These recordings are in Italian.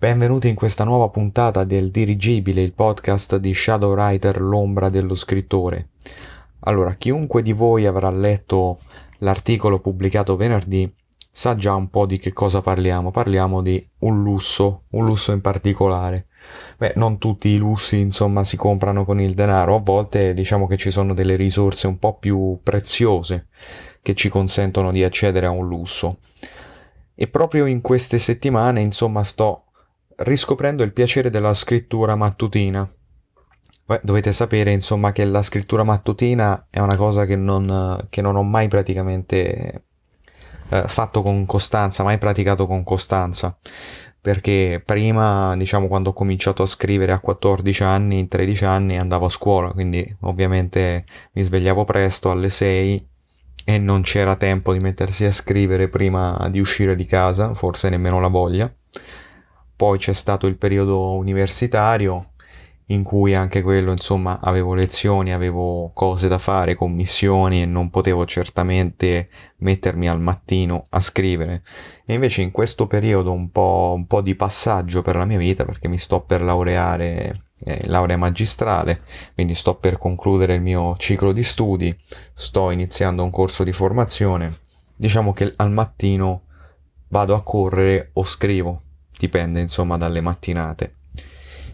Benvenuti in questa nuova puntata del Dirigibile, il podcast di Shadowwriter L'ombra dello scrittore. Allora, chiunque di voi avrà letto l'articolo pubblicato venerdì sa già un po' di che cosa parliamo. Parliamo di un lusso, un lusso in particolare. Beh, non tutti i lussi, insomma, si comprano con il denaro. A volte diciamo che ci sono delle risorse un po' più preziose che ci consentono di accedere a un lusso. E proprio in queste settimane, insomma, sto riscoprendo il piacere della scrittura mattutina. Beh, dovete sapere, insomma, che la scrittura mattutina è una cosa che non, che non ho mai praticamente eh, fatto con costanza, mai praticato con costanza. Perché prima, diciamo, quando ho cominciato a scrivere a 14 anni, 13 anni, andavo a scuola, quindi ovviamente mi svegliavo presto alle 6 e non c'era tempo di mettersi a scrivere prima di uscire di casa, forse nemmeno la voglia poi c'è stato il periodo universitario in cui anche quello, insomma, avevo lezioni, avevo cose da fare, commissioni e non potevo certamente mettermi al mattino a scrivere. E invece in questo periodo un po', un po di passaggio per la mia vita, perché mi sto per laureare eh, laurea magistrale, quindi sto per concludere il mio ciclo di studi, sto iniziando un corso di formazione. Diciamo che al mattino vado a correre o scrivo, dipende insomma dalle mattinate.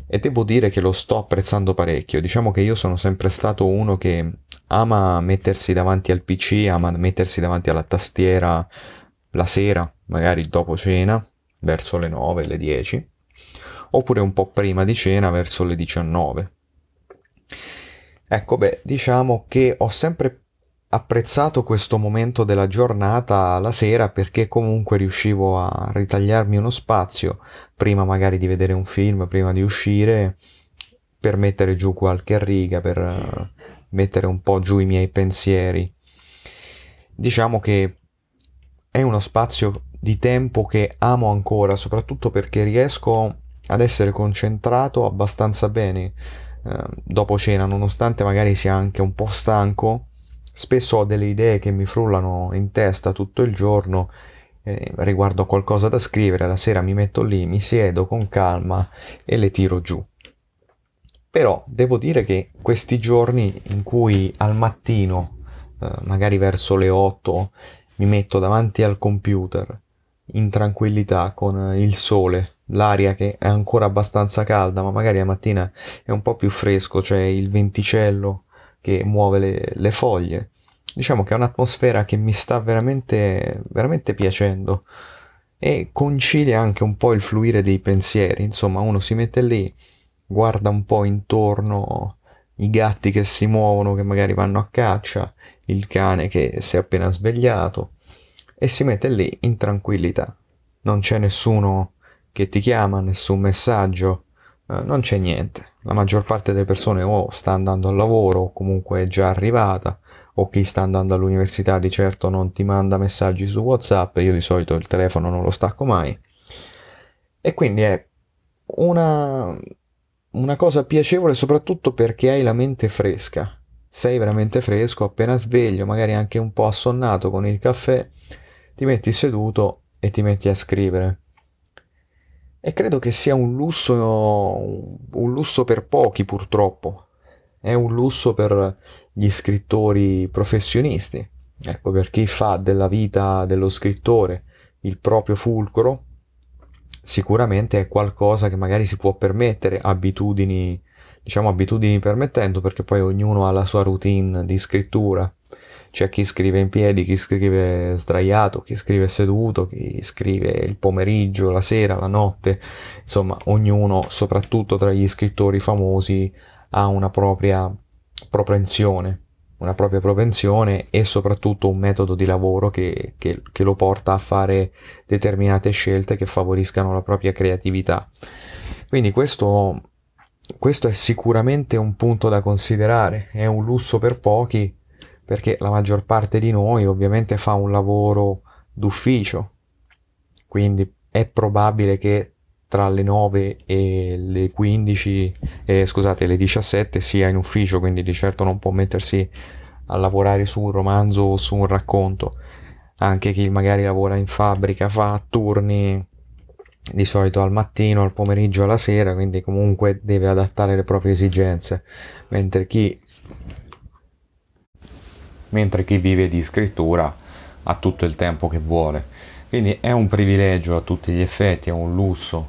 E devo dire che lo sto apprezzando parecchio, diciamo che io sono sempre stato uno che ama mettersi davanti al PC, ama mettersi davanti alla tastiera la sera, magari dopo cena, verso le 9, le 10, oppure un po' prima di cena, verso le 19. Ecco, beh, diciamo che ho sempre apprezzato questo momento della giornata la sera perché comunque riuscivo a ritagliarmi uno spazio prima magari di vedere un film, prima di uscire, per mettere giù qualche riga, per eh, mettere un po' giù i miei pensieri. Diciamo che è uno spazio di tempo che amo ancora, soprattutto perché riesco ad essere concentrato abbastanza bene eh, dopo cena, nonostante magari sia anche un po' stanco Spesso ho delle idee che mi frullano in testa tutto il giorno eh, riguardo qualcosa da scrivere, la sera mi metto lì, mi siedo con calma e le tiro giù. Però devo dire che questi giorni in cui al mattino, eh, magari verso le 8, mi metto davanti al computer in tranquillità con il sole, l'aria che è ancora abbastanza calda, ma magari la mattina è un po' più fresco, c'è il venticello che muove le, le foglie. Diciamo che è un'atmosfera che mi sta veramente, veramente piacendo e concilia anche un po' il fluire dei pensieri. Insomma, uno si mette lì, guarda un po' intorno i gatti che si muovono, che magari vanno a caccia, il cane che si è appena svegliato e si mette lì in tranquillità. Non c'è nessuno che ti chiama, nessun messaggio, eh, non c'è niente. La maggior parte delle persone o sta andando al lavoro o comunque è già arrivata o chi sta andando all'università di certo non ti manda messaggi su WhatsApp, io di solito il telefono non lo stacco mai. E quindi è una, una cosa piacevole soprattutto perché hai la mente fresca. Sei veramente fresco, appena sveglio, magari anche un po' assonnato con il caffè, ti metti seduto e ti metti a scrivere. E credo che sia un lusso, un lusso per pochi purtroppo. È un lusso per gli scrittori professionisti. Ecco, per chi fa della vita dello scrittore il proprio fulcro, sicuramente è qualcosa che magari si può permettere, abitudini, diciamo abitudini permettendo, perché poi ognuno ha la sua routine di scrittura c'è chi scrive in piedi, chi scrive sdraiato, chi scrive seduto, chi scrive il pomeriggio, la sera, la notte. Insomma, ognuno, soprattutto tra gli scrittori famosi, ha una propria propensione, una propria propensione e soprattutto un metodo di lavoro che, che, che lo porta a fare determinate scelte che favoriscano la propria creatività. Quindi questo, questo è sicuramente un punto da considerare, è un lusso per pochi, perché la maggior parte di noi ovviamente fa un lavoro d'ufficio, quindi è probabile che tra le 9 e le 15, eh, scusate, le 17 sia in ufficio, quindi di certo non può mettersi a lavorare su un romanzo o su un racconto. Anche chi magari lavora in fabbrica fa turni di solito al mattino, al pomeriggio, alla sera, quindi comunque deve adattare le proprie esigenze, mentre chi, mentre chi vive di scrittura ha tutto il tempo che vuole. Quindi è un privilegio a tutti gli effetti, è un lusso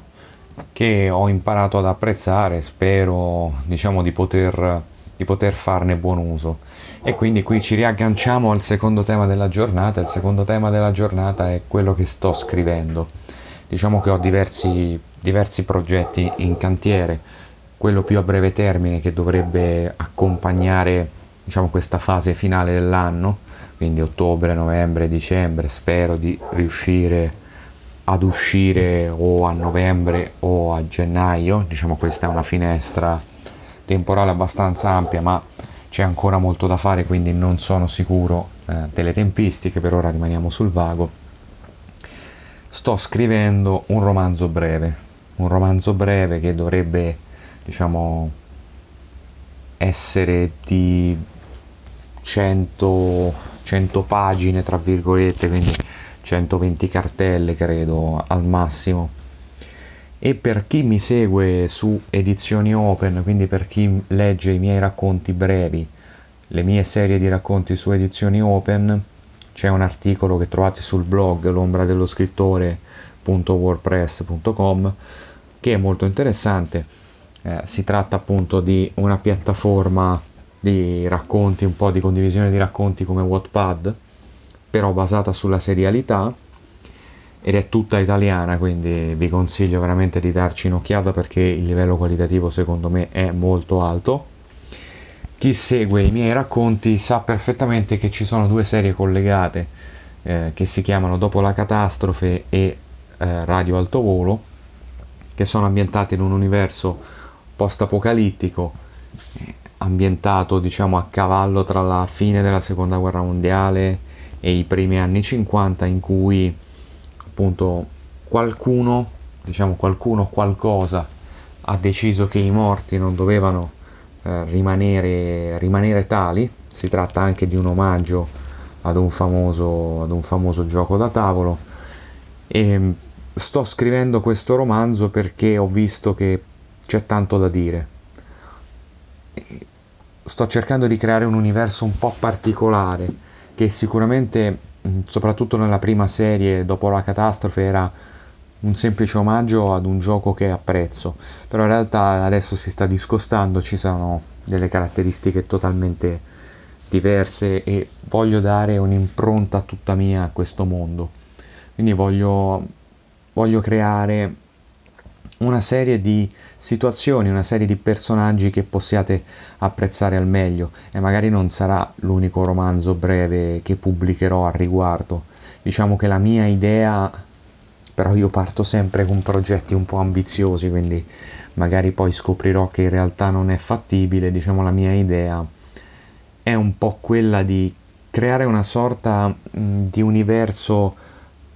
che ho imparato ad apprezzare, spero diciamo di poter, di poter farne buon uso. E quindi qui ci riagganciamo al secondo tema della giornata. Il secondo tema della giornata è quello che sto scrivendo. Diciamo che ho diversi, diversi progetti in cantiere. Quello più a breve termine che dovrebbe accompagnare diciamo, questa fase finale dell'anno, quindi ottobre, novembre, dicembre, spero di riuscire ad uscire o a novembre o a gennaio, diciamo questa è una finestra temporale abbastanza ampia, ma c'è ancora molto da fare, quindi non sono sicuro eh, delle tempistiche, per ora rimaniamo sul vago. Sto scrivendo un romanzo breve, un romanzo breve che dovrebbe, diciamo, essere di 100, 100 pagine, tra virgolette, quindi 120 cartelle credo al massimo e per chi mi segue su edizioni open, quindi per chi legge i miei racconti brevi, le mie serie di racconti su edizioni open, c'è un articolo che trovate sul blog l'ombra dello scrittore.wordpress.com che è molto interessante. Eh, si tratta appunto di una piattaforma di racconti, un po' di condivisione di racconti come Wattpad, però basata sulla serialità ed è tutta italiana, quindi vi consiglio veramente di darci un'occhiata perché il livello qualitativo secondo me è molto alto. Chi segue i miei racconti sa perfettamente che ci sono due serie collegate eh, che si chiamano Dopo la catastrofe e eh, Radio Alto Volo, che sono ambientate in un universo post-apocalittico, ambientato diciamo a cavallo tra la fine della seconda guerra mondiale e i primi anni 50 in cui appunto qualcuno, diciamo qualcuno qualcosa ha deciso che i morti non dovevano eh, rimanere, rimanere tali, si tratta anche di un omaggio ad un famoso, ad un famoso gioco da tavolo e mm, sto scrivendo questo romanzo perché ho visto che c'è tanto da dire. Sto cercando di creare un universo un po' particolare che sicuramente, mm, soprattutto nella prima serie dopo la catastrofe, era un semplice omaggio ad un gioco che apprezzo, però in realtà adesso si sta discostando, ci sono delle caratteristiche totalmente diverse e voglio dare un'impronta tutta mia a questo mondo. Quindi voglio, voglio creare una serie di situazioni, una serie di personaggi che possiate apprezzare al meglio e magari non sarà l'unico romanzo breve che pubblicherò al riguardo. Diciamo che la mia idea, però io parto sempre con progetti un po' ambiziosi, quindi magari poi scoprirò che in realtà non è fattibile, diciamo la mia idea è un po' quella di creare una sorta di universo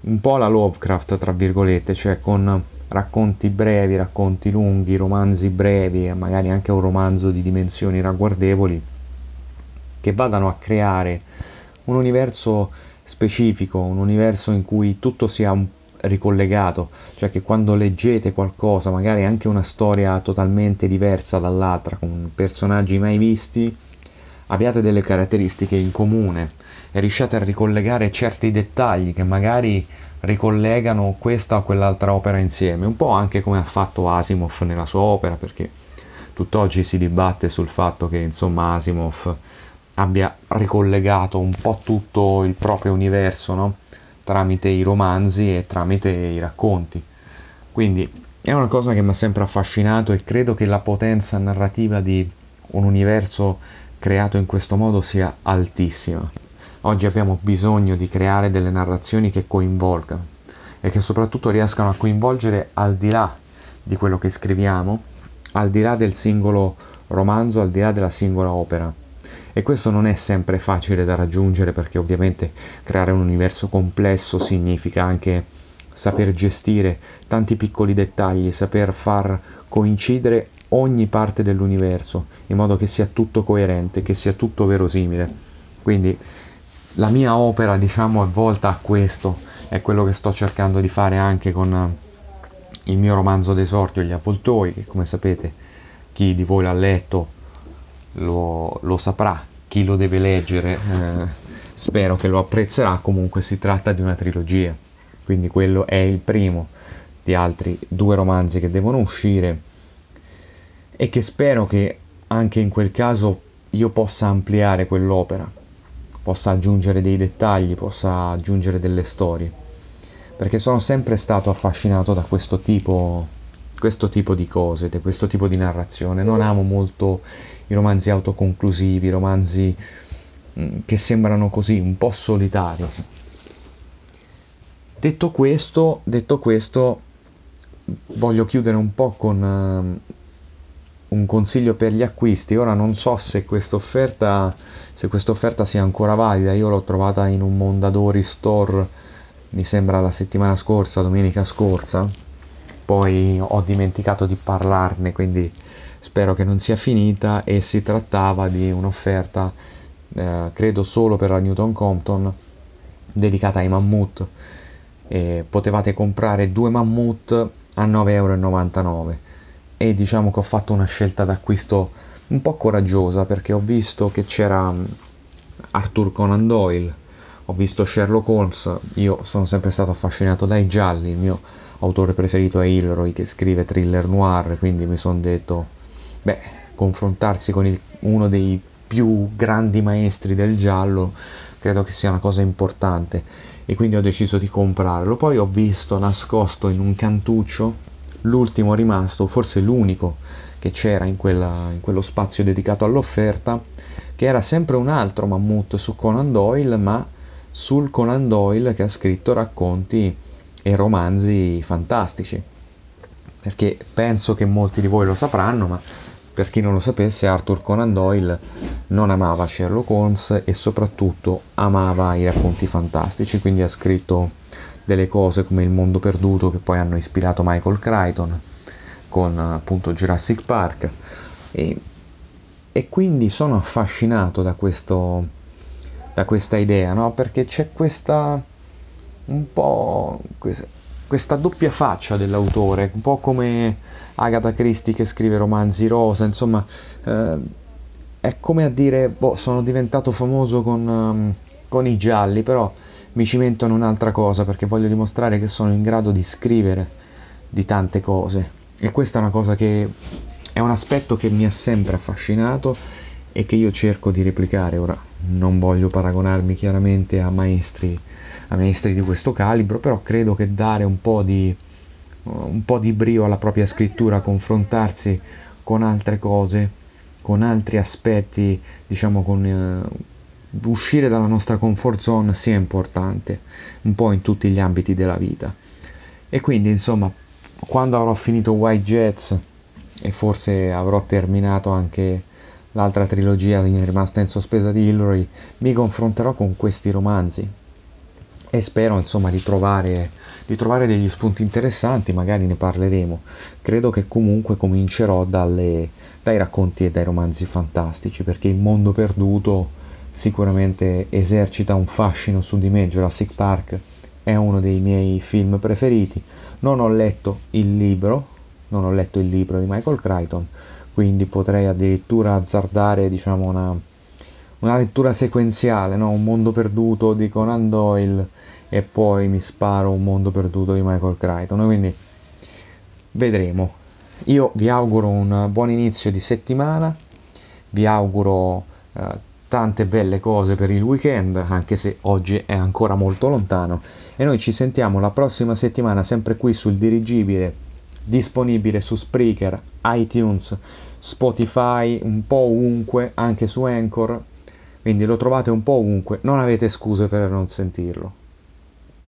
un po' la Lovecraft, tra virgolette, cioè con racconti brevi, racconti lunghi, romanzi brevi e magari anche un romanzo di dimensioni ragguardevoli che vadano a creare un universo specifico, un universo in cui tutto sia ricollegato, cioè che quando leggete qualcosa, magari anche una storia totalmente diversa dall'altra, con personaggi mai visti, abbiate delle caratteristiche in comune e riusciate a ricollegare certi dettagli che magari ricollegano questa o quell'altra opera insieme, un po' anche come ha fatto Asimov nella sua opera, perché tutt'oggi si dibatte sul fatto che insomma Asimov abbia ricollegato un po' tutto il proprio universo, no? tramite i romanzi e tramite i racconti. Quindi è una cosa che mi ha sempre affascinato e credo che la potenza narrativa di un universo creato in questo modo sia altissima. Oggi abbiamo bisogno di creare delle narrazioni che coinvolgano e che soprattutto riescano a coinvolgere al di là di quello che scriviamo, al di là del singolo romanzo, al di là della singola opera. E questo non è sempre facile da raggiungere perché ovviamente creare un universo complesso significa anche saper gestire tanti piccoli dettagli, saper far coincidere ogni parte dell'universo in modo che sia tutto coerente, che sia tutto verosimile. Quindi la mia opera diciamo è volta a questo. È quello che sto cercando di fare anche con, il mio romanzo d'esordio Gli avvoltoi, che come sapete chi di voi l'ha letto lo, lo saprà, chi lo deve leggere eh, spero che lo apprezzerà, comunque si tratta di una trilogia, quindi quello è il primo di altri due romanzi che devono uscire e che spero che anche in quel caso io possa ampliare quell'opera, possa aggiungere dei dettagli, possa aggiungere delle storie, perché sono sempre stato affascinato da questo tipo, questo tipo di cose, da questo tipo di narrazione. Non amo molto i romanzi autoconclusivi, i romanzi mm, che sembrano così un po' solitari. Detto questo, detto questo, voglio chiudere un po' con uh, un consiglio per gli acquisti. Ora non so se questa offerta, se questa offerta sia ancora valida. Io l'ho trovata in un Mondadori Store, mi sembra la settimana scorsa, domenica scorsa. Poi ho dimenticato di parlarne, quindi spero che non sia finita. E si trattava di un'offerta, eh, credo solo per la Newton Compton, dedicata ai mammut. E potevate comprare due mammut a 9,99 euro e diciamo che ho fatto una scelta d'acquisto un po' coraggiosa perché ho visto che c'era mm, Arthur Conan Doyle, ho visto Sherlock Holmes, io sono sempre stato affascinato dai gialli, il mio autore preferito è Hilroy che scrive thriller noir, quindi mi sono detto, beh, confrontarsi con il, uno dei più grandi maestri del giallo credo che sia una cosa importante e quindi ho deciso di comprarlo. Poi ho visto nascosto in un cantuccio l'ultimo rimasto, forse l'unico che c'era in, quella, in quello spazio dedicato all'offerta, che era sempre un altro mammut su Conan Doyle, ma sul Conan Doyle che ha scritto racconti e romanzi fantastici. Perché penso che molti di voi lo sapranno, ma per chi non lo sapesse, Arthur Conan Doyle non amava Sherlock Holmes e soprattutto amava i racconti fantastici, quindi ha scritto delle cose come Il mondo perduto che poi hanno ispirato Michael Crichton con appunto Jurassic Park e, e quindi sono affascinato da, questo, da questa idea, no? perché c'è questa un po' questa, doppia faccia dell'autore, un po' come Agatha Christie che scrive romanzi rosa, insomma, eh, è come a dire, boh, sono diventato famoso con, um, con i gialli, però mi cimento in un'altra cosa perché voglio dimostrare che sono in grado di scrivere di tante cose. E questa è una cosa che è un aspetto che mi ha sempre affascinato e che io cerco di replicare. Ora non voglio paragonarmi chiaramente a maestri a maestri di questo calibro però credo che dare un po' di un po' di brio alla propria scrittura confrontarsi con altre cose con altri aspetti diciamo con, eh, uscire dalla nostra comfort zone sia importante, un po' in tutti gli ambiti della vita. E quindi, insomma, quando avrò finito White Jets e forse avrò terminato anche l'altra trilogia rimasta in sospesa di Hillary, mi confronterò con questi romanzi e spero, insomma, di trovare di trovare degli spunti interessanti, magari ne parleremo. Credo che comunque comincerò dalle, dai racconti e dai romanzi fantastici, perché il mondo perduto sicuramente esercita un fascino su di me, Jurassic Park è uno dei miei film preferiti. Non ho letto il libro, non ho letto il libro di Michael Crichton, quindi potrei addirittura azzardare, diciamo, una, una lettura sequenziale, no? un mondo perduto di Conan Doyle e poi mi sparo un mondo perduto di Michael Crichton. Quindi vedremo. Io vi auguro un buon inizio di settimana, vi auguro eh, tante belle cose per il weekend, anche se oggi è ancora molto lontano. E noi ci sentiamo la prossima settimana sempre qui sul dirigibile, disponibile su Spreaker, iTunes, Spotify, un po' ovunque, anche su Anchor. Quindi lo trovate un po' ovunque, non avete scuse per non sentirlo.